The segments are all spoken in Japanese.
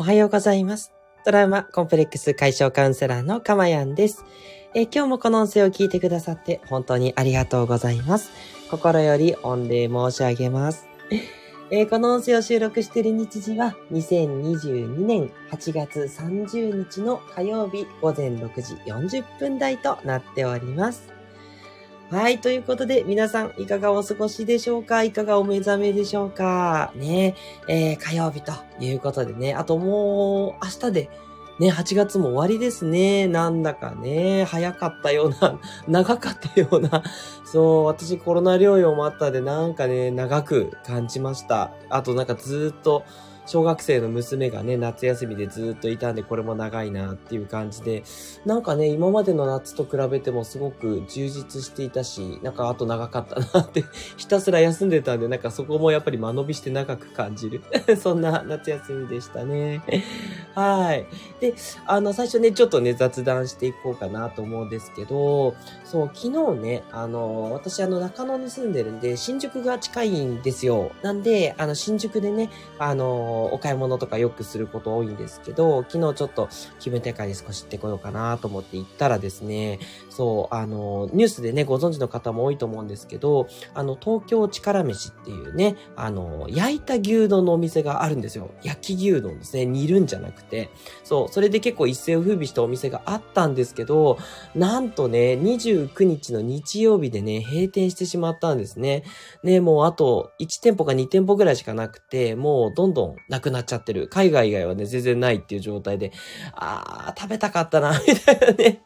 おはようございます。トラウマコンプレックス解消カウンセラーのかまやんです。え今日もこの音声を聞いてくださって本当にありがとうございます。心より御礼申し上げます。えこの音声を収録している日時は2022年8月30日の火曜日午前6時40分台となっております。はい。ということで、皆さん、いかがお過ごしでしょうか？いかがお目覚めでしょうか？ねえー火曜日ということでね。あともう、明日で、ね、8月も終わりですね。なんだかね、早かったような、長かったような。そう、私コロナ療養もあったんで、なんかね、長く感じました。あとなんかずっと、小学生の娘がね、夏休みでずっといたんで、これも長いなっていう感じで、なんかね、今までの夏と比べてもすごく充実していたし、なんかあと長かったなって、ひたすら休んでたんで、なんかそこもやっぱり間延びして長く感じる。そんな夏休みでしたね。はい。で、あの、最初ね、ちょっとね、雑談していこうかなと思うんですけど、そう、昨日ね、あの、私あの、中野に住んでるんで、新宿が近いんですよ。なんで、あの、新宿でね、あの、お買い物とかよくすること多いんですけど、昨日ちょっと気分転換に少し行ってこようかなと思って行ったらですね、そう、あの、ニュースでね、ご存知の方も多いと思うんですけど、あの、東京力飯っていうね、あの、焼いた牛丼のお店があるんですよ。焼き牛丼ですね。煮るんじゃなくて。そう、それで結構一世を風靡したお店があったんですけど、なんとね、29日の日曜日でね、閉店してしまったんですね。ね、もうあと1店舗か2店舗ぐらいしかなくて、もうどんどんなくなっちゃってる。海外以外はね、全然ないっていう状態で、あー、食べたかったな、みたいなね。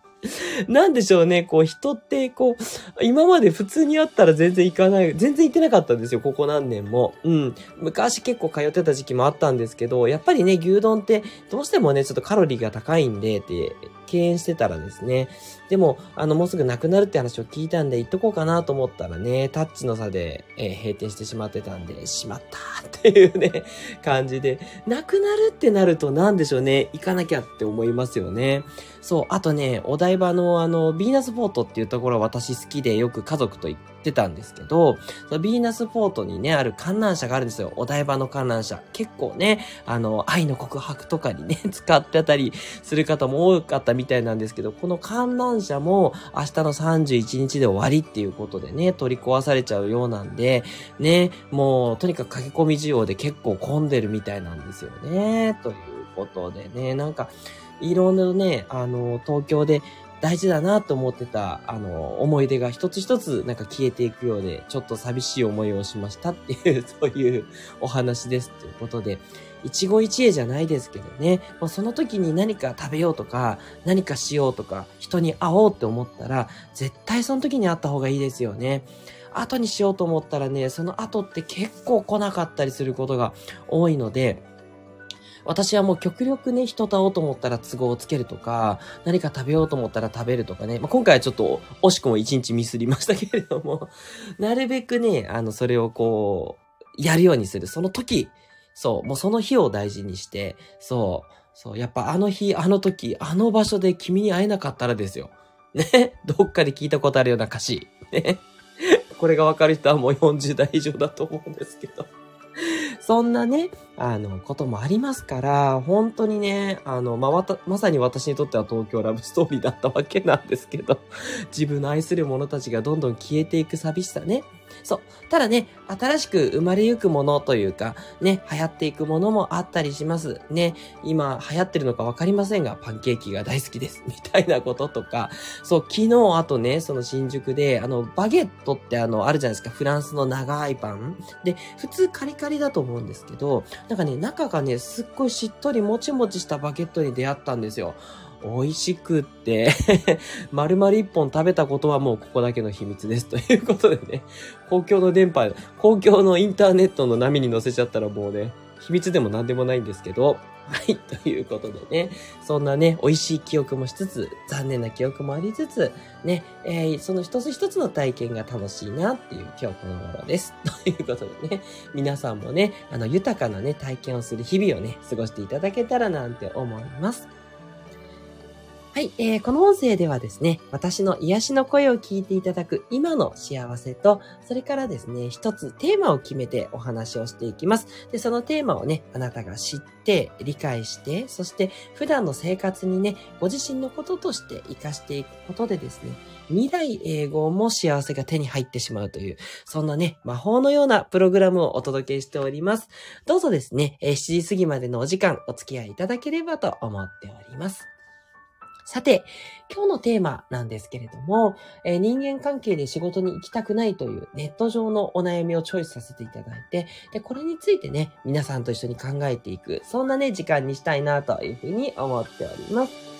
なんでしょうね、こう人って、こう、今まで普通にあったら全然行かない、全然行ってなかったんですよ、ここ何年も。うん。昔結構通ってた時期もあったんですけど、やっぱりね、牛丼ってどうしてもね、ちょっとカロリーが高いんで、って敬遠してたらですね。でも、あの、もうすぐなくなるって話を聞いたんで、行っとこうかなと思ったらね、タッチの差で、えー閉店してしまってたんで、しまったっていうね、感じで、なくなるってなると何でしょうね、行かなきゃって思いますよね。そう、あとね、お台場のあの、ビーナスポートっていうところ私好きでよく家族と行ってたんですけど、そのビーナスポートにね、ある観覧車があるんですよ。お台場の観覧車。結構ね、あの、愛の告白とかにね、使ってたりする方も多かったみたいなんですけど、この観覧車も明日の31日で終わりっていうことでね、取り壊されちゃうようなんで、ね、もう、とにかく駆け込み需要で結構混んでるみたいなんですよね。ということでね、なんか、いろんなね、あの、東京で大事だなと思ってた、あの、思い出が一つ一つなんか消えていくようで、ちょっと寂しい思いをしましたっていう、そういうお話ですということで、一期一会じゃないですけどね、まあ、その時に何か食べようとか、何かしようとか、人に会おうって思ったら、絶対その時に会った方がいいですよね。後にしようと思ったらね、その後って結構来なかったりすることが多いので、私はもう極力ね、人と会おうと思ったら都合をつけるとか、何か食べようと思ったら食べるとかね。まあ、今回はちょっと惜しくも一日ミスりましたけれども、なるべくね、あの、それをこう、やるようにする。その時、そう、もうその日を大事にして、そう、そう、やっぱあの日、あの時、あの場所で君に会えなかったらですよ。ね、どっかで聞いたことあるような歌詞。ね？これがわかる人はもう40代以上だと思うんですけど。そんなね、あの、こともありますから、本当にね、あの、まあ、た、まさに私にとっては東京ラブストーリーだったわけなんですけど、自分の愛する者たちがどんどん消えていく寂しさね。そう。ただね、新しく生まれゆくものというか、ね、流行っていくものもあったりします。ね、今流行ってるのかわかりませんが、パンケーキが大好きです。みたいなこととか、そう、昨日あとね、その新宿で、あの、バゲットってあの、あるじゃないですか、フランスの長いパン。で、普通カリカリだと思うんですけど、なんかね、中がね、すっごいしっとりもちもちしたバゲットに出会ったんですよ。美味しくって、丸々一本食べたことはもうここだけの秘密です。ということでね、公共の電波、公共のインターネットの波に乗せちゃったらもうね、秘密でも何でもないんですけど、はい、ということでね、そんなね、美味しい記憶もしつつ、残念な記憶もありつつ、ね、えーその一つ一つの体験が楽しいなっていう今日この頃です。ということでね、皆さんもね、あの、豊かなね、体験をする日々をね、過ごしていただけたらなんて思います。はい、えー、この音声ではですね、私の癒しの声を聞いていただく今の幸せと、それからですね、一つテーマを決めてお話をしていきます。で、そのテーマをね、あなたが知って、理解して、そして普段の生活にね、ご自身のこととして活かしていくことでですね、未来永劫も幸せが手に入ってしまうという、そんなね、魔法のようなプログラムをお届けしております。どうぞですね、7時過ぎまでのお時間お付き合いいただければと思っております。さて、今日のテーマなんですけれども、えー、人間関係で仕事に行きたくないというネット上のお悩みをチョイスさせていただいて、で、これについてね、皆さんと一緒に考えていく、そんなね、時間にしたいなというふうに思っております。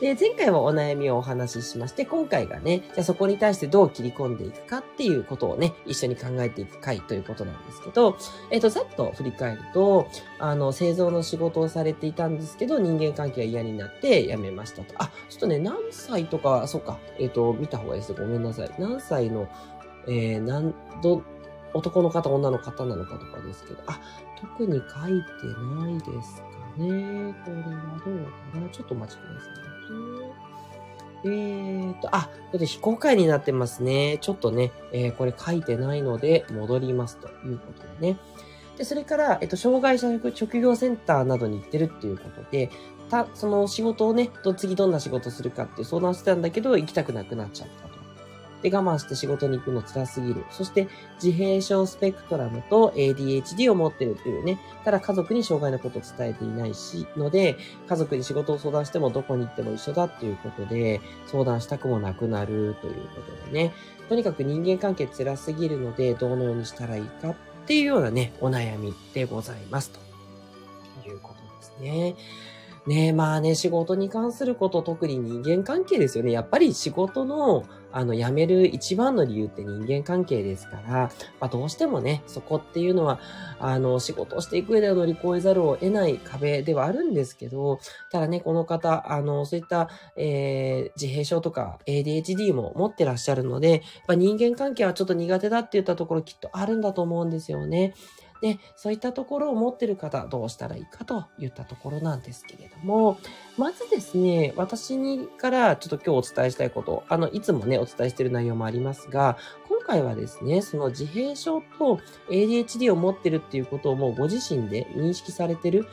で、前回はお悩みをお話ししまして、今回がね、じゃあそこに対してどう切り込んでいくかっていうことをね、一緒に考えていく回ということなんですけど、えっ、と、ざっと振り返ると、あの、製造の仕事をされていたんですけど、人間関係が嫌になって辞めましたと。あ、ちょっとね、何歳とか、そうか、えっ、と、見た方がいいですごめんなさい。何歳の、えー、何度、男の方、女の方なのかとかですけど、あ、特に書いてないですかね。これはどうかなちょっとお待ちください。えーと、あ、これ非公開になってますね。ちょっとね、えー、これ書いてないので戻りますということでね。で、それから、えっと、障害者職業センターなどに行ってるっていうことで、た、その仕事をね、次どんな仕事するかって相談してたんだけど、行きたくなくなっちゃった。で、我慢して仕事に行くの辛すぎる。そして、自閉症スペクトラムと ADHD を持ってるっていうね。ただ家族に障害のことを伝えていないし、ので、家族に仕事を相談してもどこに行っても一緒だっていうことで、相談したくもなくなるということでね。とにかく人間関係辛すぎるので、どのようにしたらいいかっていうようなね、お悩みでございます。ということですね。ねまあね、仕事に関すること、特に人間関係ですよね。やっぱり仕事の、あの、辞める一番の理由って人間関係ですから、まあどうしてもね、そこっていうのは、あの、仕事をしていく上では乗り越えざるを得ない壁ではあるんですけど、ただね、この方、あの、そういった、えー、自閉症とか ADHD も持ってらっしゃるので、やっぱ人間関係はちょっと苦手だって言ったところきっとあるんだと思うんですよね。で、そういったところを持ってる方、どうしたらいいかといったところなんですけれども、まずですね、私にからちょっと今日お伝えしたいこと、あの、いつもね、お伝えしている内容もありますが、今回はですね、その自閉症と ADHD を持ってるっていうことをもうご自身で認識されてる。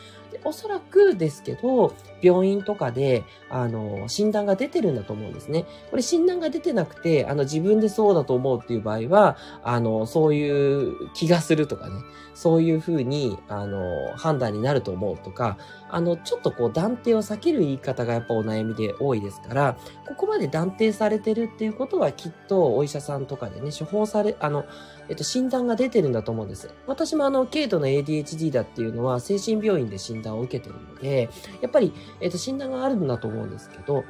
おそらくですけど、病院とかで、あの、診断が出てるんだと思うんですね。これ診断が出てなくて、あの、自分でそうだと思うっていう場合は、あの、そういう気がするとかね、そういうふうに、あの、判断になると思うとか、あの、ちょっとこう断定を避ける言い方がやっぱお悩みで多いですから、ここまで断定されてるっていうことはきっとお医者さんとかでね、処方され、あの、えっと、診断が出てるんだと思うんです。私もあの、軽度の ADHD だっていうのは精神病院で診断を受けてるので、やっぱり、えっと、診断があるんだと思うんですけど、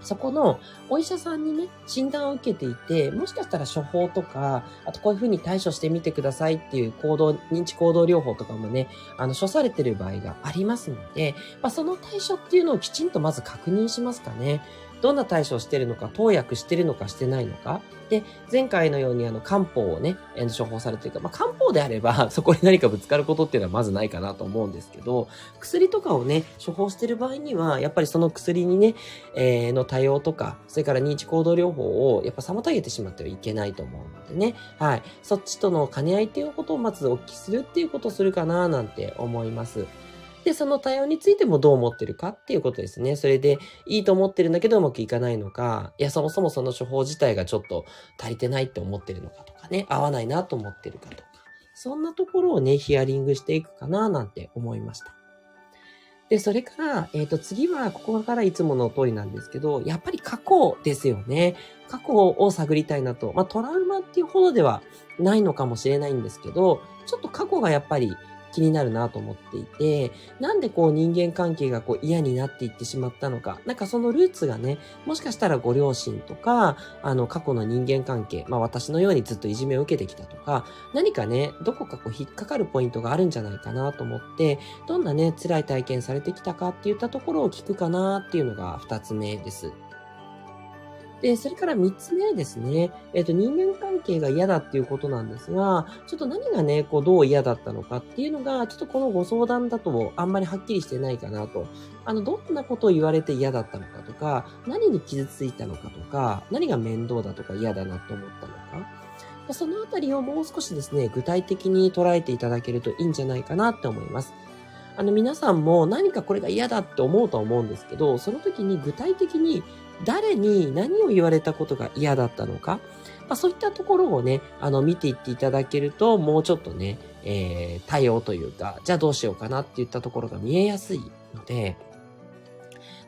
そこのお医者さんにね、診断を受けていて、もしかしたら処方とか、あとこういうふうに対処してみてくださいっていう行動、認知行動療法とかもね、あの、処されてる場合がありますので、まあ、その対処っていうのをきちんとまず確認しますかね。どんな対処をしてるのか、投薬してるのかしてないのか。で、前回のようにあの漢方をね、処方されてるか、まあ、漢方であれば、そこに何かぶつかることっていうのはまずないかなと思うんですけど、薬とかをね、処方してる場合には、やっぱりその薬にね、えー、の多様とか、それから認知行動療法をやっぱ妨げてしまってはいけないと思うのでね、はい。そっちとの兼ね合いっていうことをまずお聞きするっていうことをするかななんて思います。で、その対応についてもどう思ってるかっていうことですね。それで、いいと思ってるんだけどうまくいかないのか、いや、そもそもその処方自体がちょっと足りてないって思ってるのかとかね、合わないなと思ってるかとか、そんなところをね、ヒアリングしていくかななんて思いました。で、それから、えっ、ー、と、次は、ここからいつもの通りなんですけど、やっぱり過去ですよね。過去を探りたいなと。まあ、トラウマっていうほどではないのかもしれないんですけど、ちょっと過去がやっぱり気になるなと思っていて、なんでこう人間関係がこう嫌になっていってしまったのか、なんかそのルーツがね、もしかしたらご両親とか、あの過去の人間関係、まあ私のようにずっといじめを受けてきたとか、何かね、どこかこう引っかかるポイントがあるんじゃないかなと思って、どんなね、辛い体験されてきたかっていったところを聞くかなっていうのが二つ目です。で、それから三つ目ですね。えっ、と、人間関係が嫌だっていうことなんですが、ちょっと何がね、こう、どう嫌だったのかっていうのが、ちょっとこのご相談だとあんまりはっきりしてないかなと。あの、どんなことを言われて嫌だったのかとか、何に傷ついたのかとか、何が面倒だとか嫌だなと思ったのか。そのあたりをもう少しですね、具体的に捉えていただけるといいんじゃないかなって思います。あの皆さんも何かこれが嫌だって思うと思うんですけど、その時に具体的に誰に何を言われたことが嫌だったのか、まあ、そういったところをね、あの見ていっていただけると、もうちょっとね、えー、対応というか、じゃあどうしようかなっていったところが見えやすいので、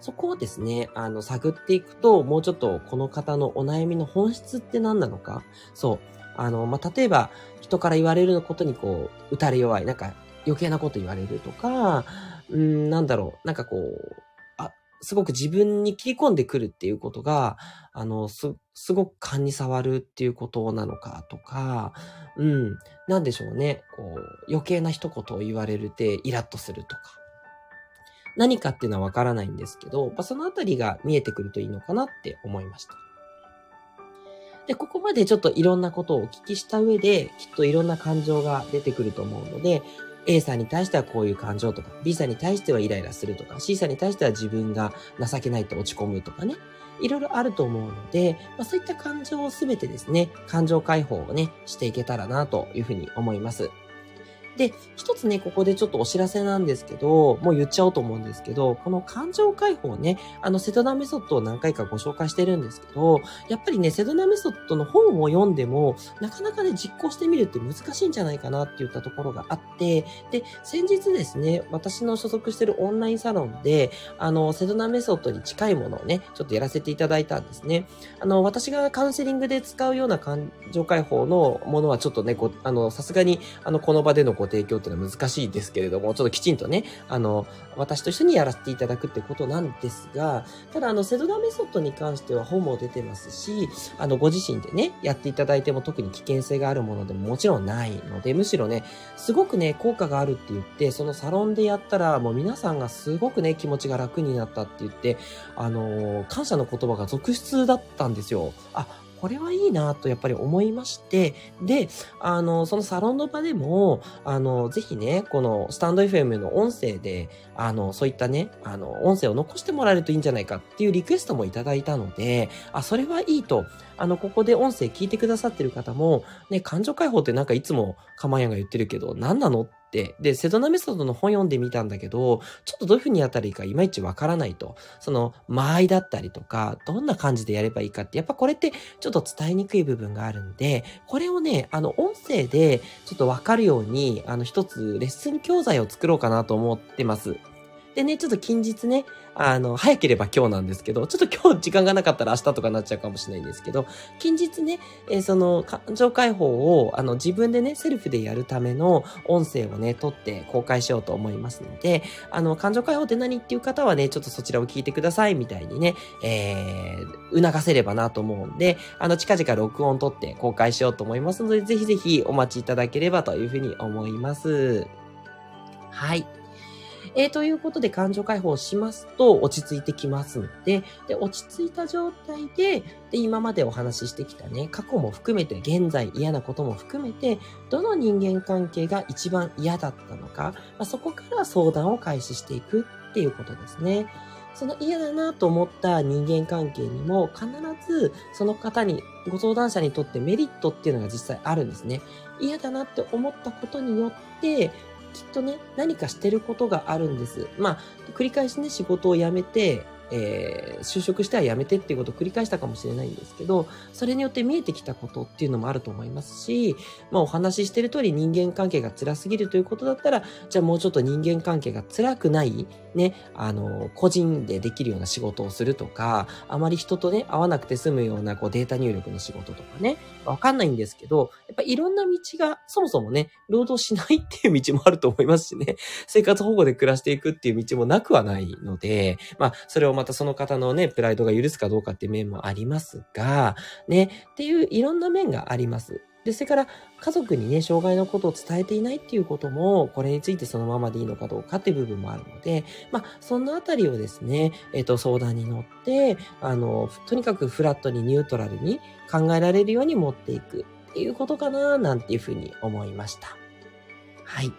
そこをですね、あの、探っていくと、もうちょっとこの方のお悩みの本質って何なのか、そう、あの、まあ、例えば、人から言われることにこう、打たれ弱い、なんか余計なこと言われるとか、うん、なんだろう、なんかこう、すごく自分に切り込んでくるっていうことが、あの、す、すごく勘に触るっていうことなのかとか、うん、なんでしょうね、こう、余計な一言を言われるでイラッとするとか。何かっていうのはわからないんですけど、まあ、そのあたりが見えてくるといいのかなって思いました。で、ここまでちょっといろんなことをお聞きした上で、きっといろんな感情が出てくると思うので、A さんに対してはこういう感情とか、B さんに対してはイライラするとか、C さんに対しては自分が情けないと落ち込むとかね。いろいろあると思うので、まあ、そういった感情をすべてですね、感情解放をね、していけたらなというふうに思います。で、一つね、ここでちょっとお知らせなんですけど、もう言っちゃおうと思うんですけど、この感情解放ね、あの、セドナメソッドを何回かご紹介してるんですけど、やっぱりね、セドナメソッドの本を読んでも、なかなかね、実行してみるって難しいんじゃないかなって言ったところがあって、で、先日ですね、私の所属してるオンラインサロンで、あの、セドナメソッドに近いものをね、ちょっとやらせていただいたんですね。あの、私がカウンセリングで使うような感情解放のものはちょっとね、こあの、さすがに、あの、この場でのごご提供っていうのは難しいですけれども、ちょっときちんとね、あの、私と一緒にやらせていただくってことなんですが、ただ、あの、セドナメソッドに関しては本も出てますし、あの、ご自身でね、やっていただいても特に危険性があるものでももちろんないので、むしろね、すごくね、効果があるって言って、そのサロンでやったら、もう皆さんがすごくね、気持ちが楽になったって言って、あの感謝の言葉が続出だったんですよ。あ、これはいいなとやっぱり思いまして、で、あの、そのサロンの場でも、あの、ぜひね、このスタンド FM の音声で、あの、そういったね、あの、音声を残してもらえるといいんじゃないかっていうリクエストもいただいたので、あ、それはいいと、あの、ここで音声聞いてくださってる方も、ね、感情解放ってなんかいつもかまやんが言ってるけど、何なの、で、セドナメソッドの本読んでみたんだけど、ちょっとどういうふうにやったらいいかいまいちわからないと。その、間合いだったりとか、どんな感じでやればいいかって、やっぱこれってちょっと伝えにくい部分があるんで、これをね、あの、音声でちょっとわかるように、あの、一つレッスン教材を作ろうかなと思ってます。でね、ちょっと近日ね、あの、早ければ今日なんですけど、ちょっと今日時間がなかったら明日とかなっちゃうかもしれないんですけど、近日ね、えー、その感情解放を、あの、自分でね、セルフでやるための音声をね、撮って公開しようと思いますので、あの、感情解放って何っていう方はね、ちょっとそちらを聞いてくださいみたいにね、えー、促せればなと思うんで、あの、近々録音撮って公開しようと思いますので、ぜひぜひお待ちいただければというふうに思います。はい。えー、ということで感情解放しますと落ち着いてきますので、で、落ち着いた状態で、で、今までお話ししてきたね、過去も含めて、現在嫌なことも含めて、どの人間関係が一番嫌だったのか、まあ、そこから相談を開始していくっていうことですね。その嫌だなと思った人間関係にも必ずその方に、ご相談者にとってメリットっていうのが実際あるんですね。嫌だなって思ったことによって、きっとね、何かしてることがあるんです。まあ、繰り返しね、仕事を辞めて、えー、就職しては辞めてっていうことを繰り返したかもしれないんですけど、それによって見えてきたことっていうのもあると思いますし、まあお話ししてる通り人間関係が辛すぎるということだったら、じゃあもうちょっと人間関係が辛くない、ね、あの、個人でできるような仕事をするとか、あまり人とね、会わなくて済むようなこうデータ入力の仕事とかね、わかんないんですけど、やっぱいろんな道が、そもそもね、労働しないっていう道もあると思いますしね、生活保護で暮らしていくっていう道もなくはないので、まあ、それをまたその方のね、プライドが許すかどうかっていう面もありますが、ね、っていういろんな面があります。で、それから家族にね、障害のことを伝えていないっていうことも、これについてそのままでいいのかどうかっていう部分もあるので、まあ、そのあたりをですね、えっ、と、相談に乗って、あの、とにかくフラットにニュートラルに考えられるように持っていくっていうことかな、なんていうふうに思いました。はい。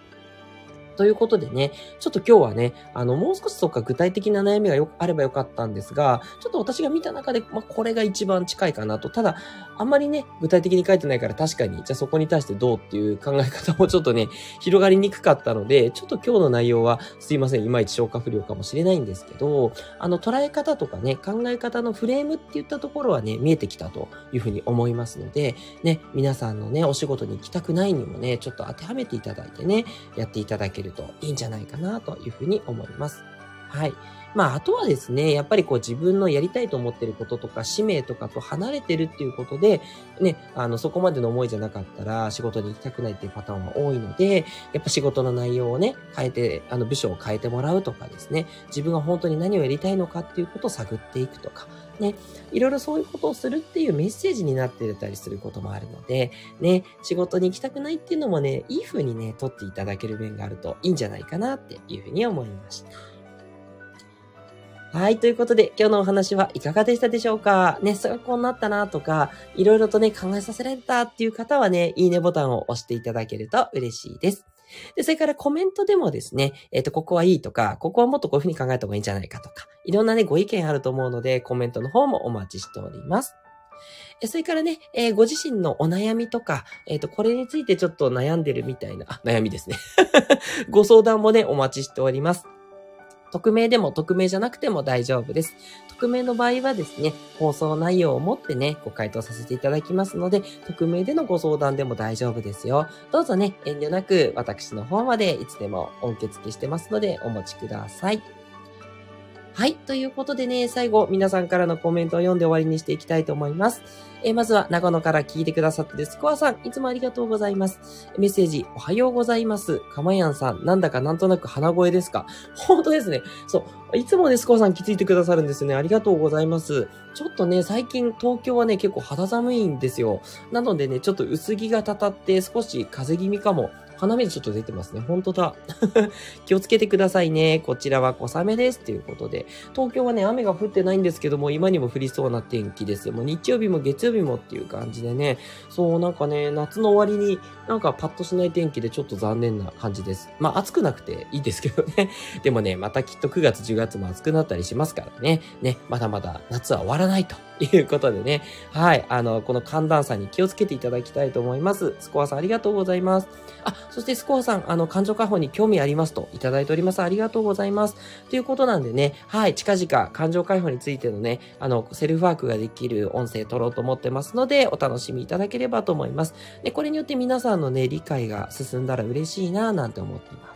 ということでね、ちょっと今日はね、あの、もう少しそっか具体的な悩みがよあればよかったんですが、ちょっと私が見た中で、まあ、これが一番近いかなと。ただ、あんまりね、具体的に書いてないから確かに、じゃあそこに対してどうっていう考え方もちょっとね、広がりにくかったので、ちょっと今日の内容はすいません、いまいち消化不良かもしれないんですけど、あの、捉え方とかね、考え方のフレームって言ったところはね、見えてきたというふうに思いますので、ね、皆さんのね、お仕事に行きたくないにもね、ちょっと当てはめていただいてね、やっていただけるといいんじゃないかなというふうに思います。はい。まあ、あとはですね、やっぱりこう自分のやりたいと思ってることとか、使命とかと離れてるっていうことで、ね、あの、そこまでの思いじゃなかったら仕事に行きたくないっていうパターンは多いので、やっぱ仕事の内容をね、変えて、あの、部署を変えてもらうとかですね、自分が本当に何をやりたいのかっていうことを探っていくとか、ね、いろいろそういうことをするっていうメッセージになってたりすることもあるので、ね、仕事に行きたくないっていうのもね、いい風にね、取っていただける面があるといいんじゃないかなっていうふうに思いました。はい。ということで、今日のお話はいかがでしたでしょうか？ね、参考になったなとか、いろいろとね、考えさせられたっていう方はね、いいねボタンを押していただけると嬉しいです。で、それからコメントでもですね、えっ、ー、と、ここはいいとか、ここはもっとこういうふうに考えた方がいいんじゃないかとか、いろんなね、ご意見あると思うので、コメントの方もお待ちしております。それからね、えー、ご自身のお悩みとか、えっ、ー、と、これについてちょっと悩んでるみたいな、あ、悩みですね。ご相談もね、お待ちしております。匿名でも匿名じゃなくても大丈夫です。匿名の場合はですね、放送内容をもってね、ご回答させていただきますので、匿名でのご相談でも大丈夫ですよ。どうぞね、遠慮なく私の方までいつでもお受付してますのでお持ちください。はい。ということでね、最後、皆さんからのコメントを読んで終わりにしていきたいと思います。えー、まずは、長野から聞いてくださってるスコアさん、いつもありがとうございます。メッセージ、おはようございます。かまやんさん、なんだかなんとなく鼻声ですか？本当ですね。そう。いつもね、スコアさん気づいてくださるんですね。ありがとうございます。ちょっとね、最近東京はね、結構肌寒いんですよ。なのでね、ちょっと薄着がたたって少し風邪気味かも。鼻水ちょっと出てますね。ほんとだ。気をつけてくださいね。こちらは小雨です。ということで。東京はね、雨が降ってないんですけども、今にも降りそうな天気です。もう日曜日も月曜日もっていう感じでね。そう、なんかね、夏の終わりになんかパッとしない天気でちょっと残念な感じです。まあ暑くなくていいですけどね。でもね、またきっと9月10月も暑くなったりしますからね。ね、まだまだ夏は終わらないと。いうことでね。はい。あの、この寒暖差に気をつけていただきたいと思います。スコアさんありがとうございます。あ、そしてスコアさん、あの、感情解放に興味ありますといただいております。ありがとうございます。ということなんでね、はい。近々感情解放についてのね、あの、セルフワークができる音声取ろうと思ってますので、お楽しみいただければと思います。で、これによって皆さんのね、理解が進んだら嬉しいなぁなんて思っています。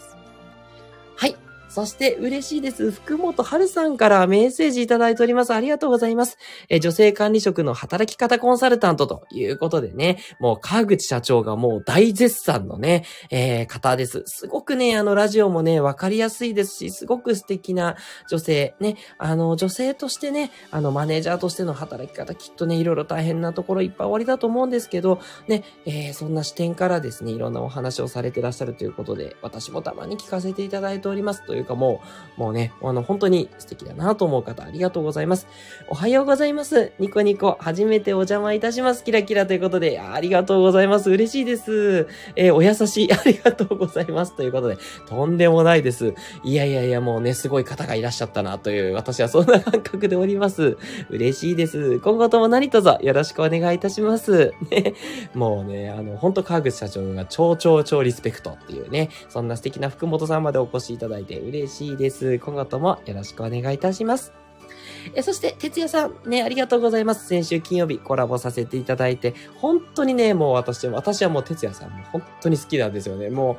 そして嬉しいです。福本春さんからメッセージいただいております。ありがとうございます。え女性管理職の働き方コンサルタントということでね、もう川口社長がもう大絶賛のね、えー、方です。すごくね、あのラジオもね、わかりやすいですし、すごく素敵な女性、ね、あの女性としてね、あのマネージャーとしての働き方、きっとね、いろいろ大変なところいっぱいおありだと思うんですけど、ね、えー、そんな視点からですね、いろんなお話をされてらっしゃるということで、私もたまに聞かせていただいております。というかもう、もうね、あの、本当に素敵だなと思う方、ありがとうございます。おはようございます。ニコニコ、初めてお邪魔いたします。キラキラということで、ありがとうございます。嬉しいです。えー、お優しい、ありがとうございます。ということで、とんでもないです。いやいやいや、もうね、すごい方がいらっしゃったなという、私はそんな感覚でおります。嬉しいです。今後とも何卒よろしくお願いいたします。ね、もうね、あの、本当川口社長が超超超リスペクトっていうね、そんな素敵な福本さんまでお越しいただいて嬉しいです。今後ともよろしくお願いいたします。えそして、哲也さん、ね、ありがとうございます。先週金曜日コラボさせていただいて、本当にね、もう私、私はもう哲也さんも本当に好きなんですよね。もう、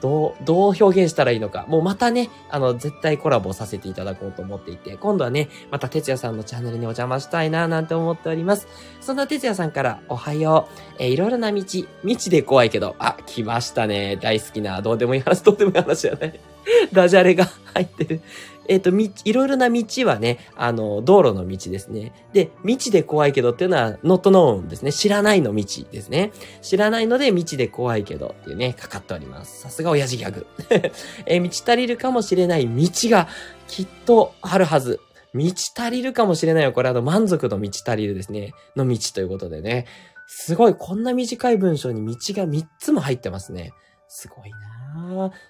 どう、どう表現したらいいのか。もうまたね、あの、絶対コラボさせていただこうと思っていて、今度はね、また哲也さんのチャンネルにお邪魔したいな、なんて思っております。そんな哲也さんから、おはよう。えー、いろいろな道、未知で怖いけど、あ、来ましたね。大好きな、どうでもいい話、どうでもいい話じゃない。ダジャレが入ってる。えっ、と、道、いろいろな道はね、あの、道路の道ですね。で、道で怖いけどっていうのは、not known ですね。知らないの道ですね。知らないので、道で怖いけどっていうね、かかっております。さすが親父ギャグ。えー、満ち足りるかもしれない道がきっとあるはず。満ち足りるかもしれないよ。これあの、満足の満ち足りるですね。の道ということでね。すごい、こんな短い文章に道が3つも入ってますね。すごいな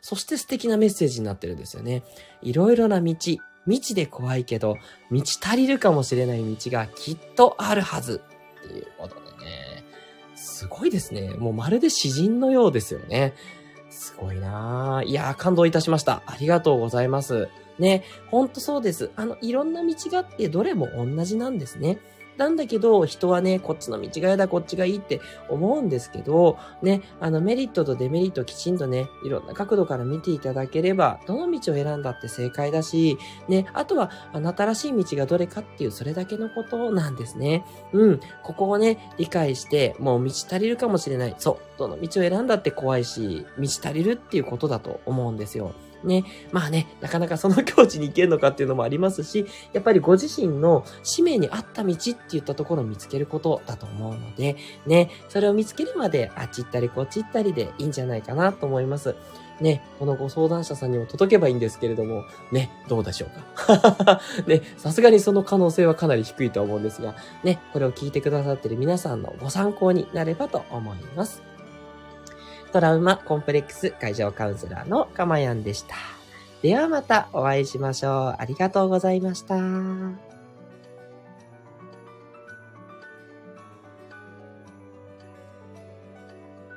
そして素敵なメッセージになってるんですよね。いろいろな道、未知で怖いけど、満ち足りるかもしれない道がきっとあるはず。っていうことでね。すごいですね。もうまるで詩人のようですよね。すごいないやー、感動いたしました。ありがとうございます。ね、ほんとそうです。あの、いろんな道があってどれも同じなんですね。なんだけど、人はね、こっちの道が嫌だ、こっちがいいって思うんですけど、ね、あのメリットとデメリットきちんとね、いろんな角度から見ていただければ、どの道を選んだって正解だし、ね、あとは、あなたらしい道がどれかっていう、それだけのことなんですね。うん、ここをね、理解して、もう道足りるかもしれない。そう、どの道を選んだって怖いし、道足りるっていうことだと思うんですよ。ね、まあね、なかなかその境地に行けるのかっていうのもありますし、やっぱりご自身の使命に合った道って言ったところを見つけることだと思うので、ね、それを見つけるまであっち行ったりこっち行ったりでいいんじゃないかなと思います。ね、このご相談者さんにも届けばいいんですけれども、ね、どうでしょうか？ね、さすがにその可能性はかなり低いと思うんですが、ね、これを聞いてくださっている皆さんのご参考になればと思います。トラウマコンプレックス会場カウンセラーのかまやんでした。ではまたお会いしましょう。ありがとうございました。